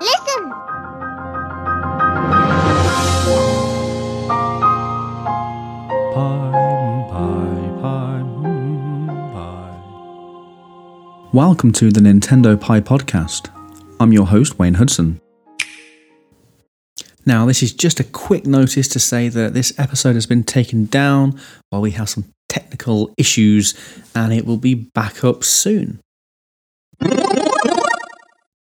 Listen. Pie, pie, pie. Welcome to the Nintendo Pi Podcast. I'm your host, Wayne Hudson. Now, this is just a quick notice to say that this episode has been taken down while we have some technical issues and it will be back up soon.